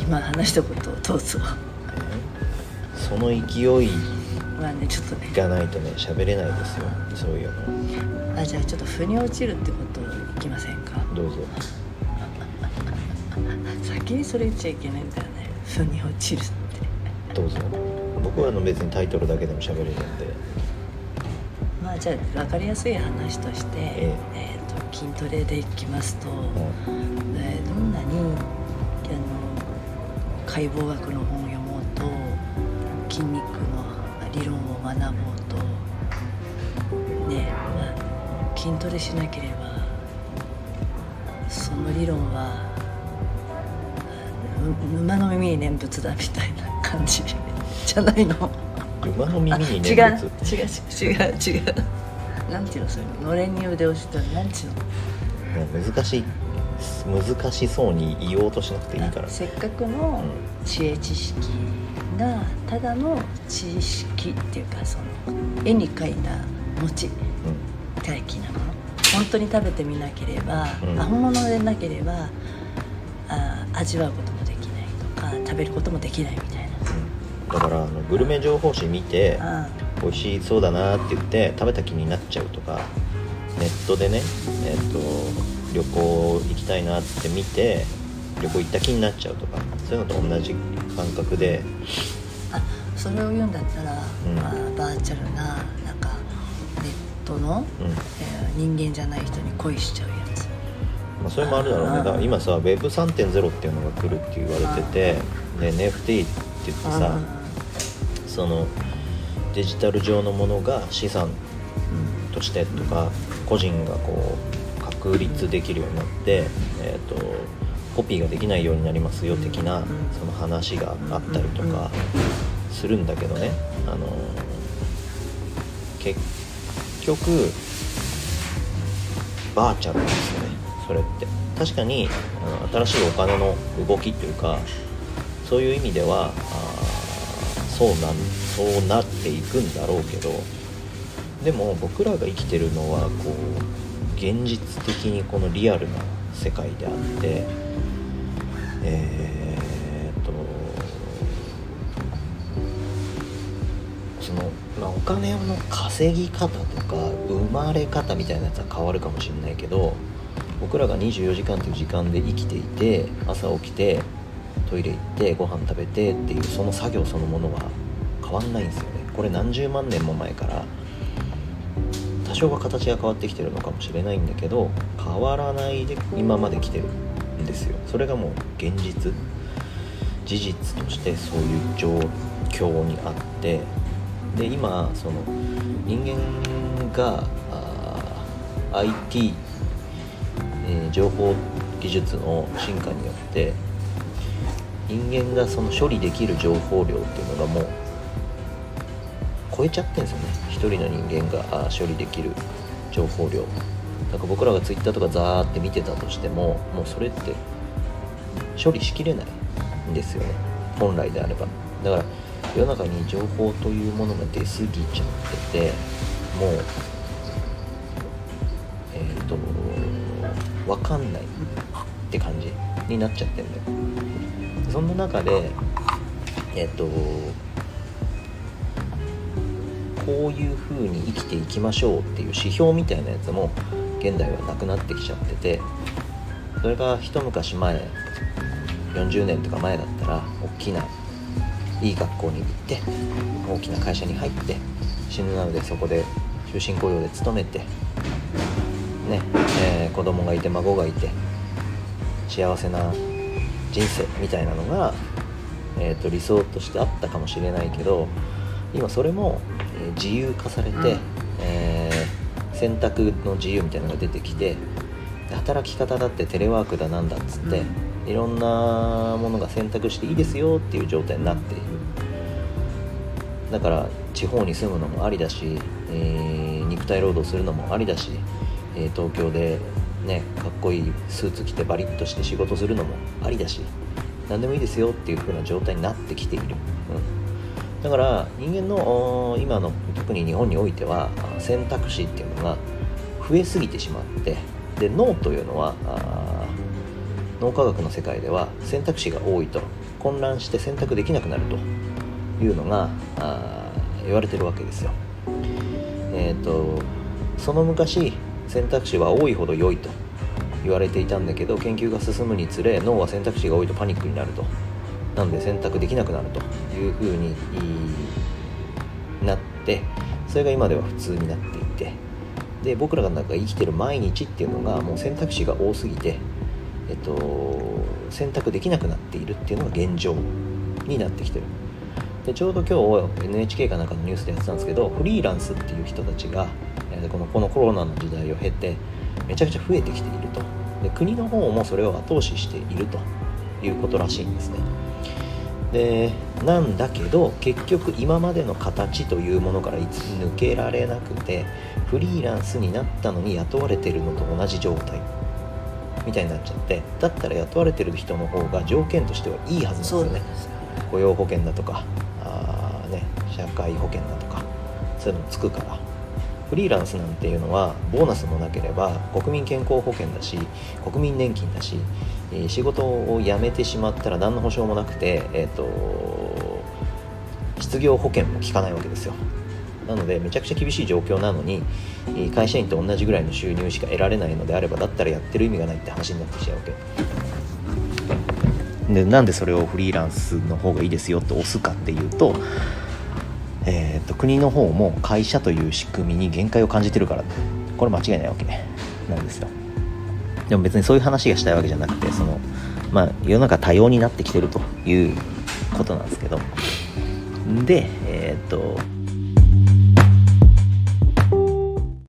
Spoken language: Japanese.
今話したことをどうぞ。その勢いまあねちょっとねがないとね喋れないですよ。そういうの。あじゃあちょっと腑に落ちるってこといきませんか？どうぞ。先にそれ言っちゃいけないんだよね。腑に落ちるって。どうぞ。僕はあの別にタイトルだけでも喋れるんで。まあじゃあ分かりやすい話として、ええ。ーと筋トレでいきますと、えーどんなにあの解剖学の本を読もうと筋肉の理論を学ぼうとねまあ筋トレしなければその理論は馬の耳に念仏だみたいな感じじゃないの？馬の耳に違う。念仏違う。違う。違うなんていうのそれのれんに腕をしてなんていうの？難しい難しそうに言おうとしなくていいから。せっかくの知恵知識がただの知識っていうかその絵に描いた餅的なもの？本当に食べてみなければ、うん。あ本物でなければあ味わうこともできないとか食べることもできないみたいうん。だからあのグルメ情報誌見てなあ美味しそうだなって言って食べた気になっちゃうとかネットでね、えっと旅行行きたいなって見て旅行行った気になっちゃうとかそういうのと同じ感覚で。あそれを言うんだったら、うん。まあ、バーチャルななんかネットの、うん。えー人間じゃない人に恋しちゃうやつ。まあ、それもあるだろうね。だから今さ Web3.0 っていうのが来るって言われててで NFT って言ってさそのデジタル上のものが資産としてとか個人がこう確立できるようになって、えー、とコピーができないようになりますよ的なその話があったりとかするんだけどね、あの結局バーチャルなんですよねそれって。確かにあの新しいお金の動きっていうかそういう意味ではあそうなんそうなっていくんだろうけどでも僕らが生きてるのはこう現実的にこのリアルな世界であってえーっとその、まあ、お金の稼ぎ方とか生まれ方みたいなやつは変わるかもしれないけど僕らが24時間という時間で生きていて朝起きてトイレ行ってご飯食べてっていうその作業そのものは変わんないんですよね。これ何十万年も前から多少は形が変わってきてるのかもしれないんだけど変わらないで今まで来てるんですよ。それがもう現実。事実としてそういう状況にあって。で今その人間が IT、えー情報技術の進化によって人間がその処理できる情報量っていうのがもう超えちゃってるんですよね。一人の人間があ処理できる情報量。だから僕らが Twitter とかザーって見てたとしてももうそれって処理しきれないんですよね。本来であれば。だから世の中に情報というものが出過ぎちゃっててもうえっ、と分かんないって感じになっちゃってるんだよ。そんな中でえっ、とこういう風に生きていきましょうっていう指標みたいなやつも現代はなくなってきちゃっててそれが一昔前40年とか前だったら大きないい学校に行って大きな会社に入って死ぬなのでそこで終身雇用で勤めてね、えー子供がいて孫がいて幸せな人生みたいなのが、えー、と理想としてあったかもしれないけど今それも、えー自由化されて、えー選択の自由みたいなのが出てきてで働き方だってテレワークだなんだっつって、いろんなものが選択していいですよっていう状態になっている。だから地方に住むのもありだし、えー肉体労働するのもありだし、えー東京でねかっこいいスーツ着てバリッとして仕事するのもありだし何でもいいですよっていう風な状態になってきている、うん、だから人間の今の特に日本においては選択肢っていうのが増えすぎてしまってで脳というのは脳科学の世界では選択肢が多いと混乱して選択できなくなるというのが言われてるわけですよ。えーと、その昔選択肢は多いほど良いと言われていたんだけど研究が進むにつれ脳は選択肢が多いとパニックになると。なんで選択できなくなるというふうになってそれが今では普通になっていて。で僕らがなんか生きてる毎日っていうのがもう選択肢が多すぎて、えっと、選択できなくなっているっていうのが現状になってきてる。でちょうど今日 NHK かなんかのニュースでやってたんですけどフリーランスっていう人たちがこのこのコロナの時代を経てめちゃくちゃ増えてきていると。で国の方もそれを後押ししているということらしいんですね。でなんだけど結局今までの形というものから抜けられなくてフリーランスになったのに雇われてるのと同じ状態。みたいになっちゃってだったら雇われてる人の方が条件としてはいいはずなんですよね。雇用保険だとかあ、ね、社会保険だとかそういうのつくからフリーランスなんていうのはボーナスもなければ国民健康保険だし国民年金だし、えー、仕事を辞めてしまったら何の保証もなくて、えーと、失業保険も効かないわけですよ。なのでめちゃくちゃ厳しい状況なのに会社員と同じぐらいの収入しか得られないのであればだったらやってる意味がないって話になってきちゃうわけ。でなんでそれをフリーランスの方がいいですよって押すかっていうとえーと、国の方も会社という仕組みに限界を感じてるからこれ間違いないわけなんですよ。でも別にそういう話がしたいわけじゃなくてその、まあ、世の中多様になってきてるということなんですけど。でえっ、と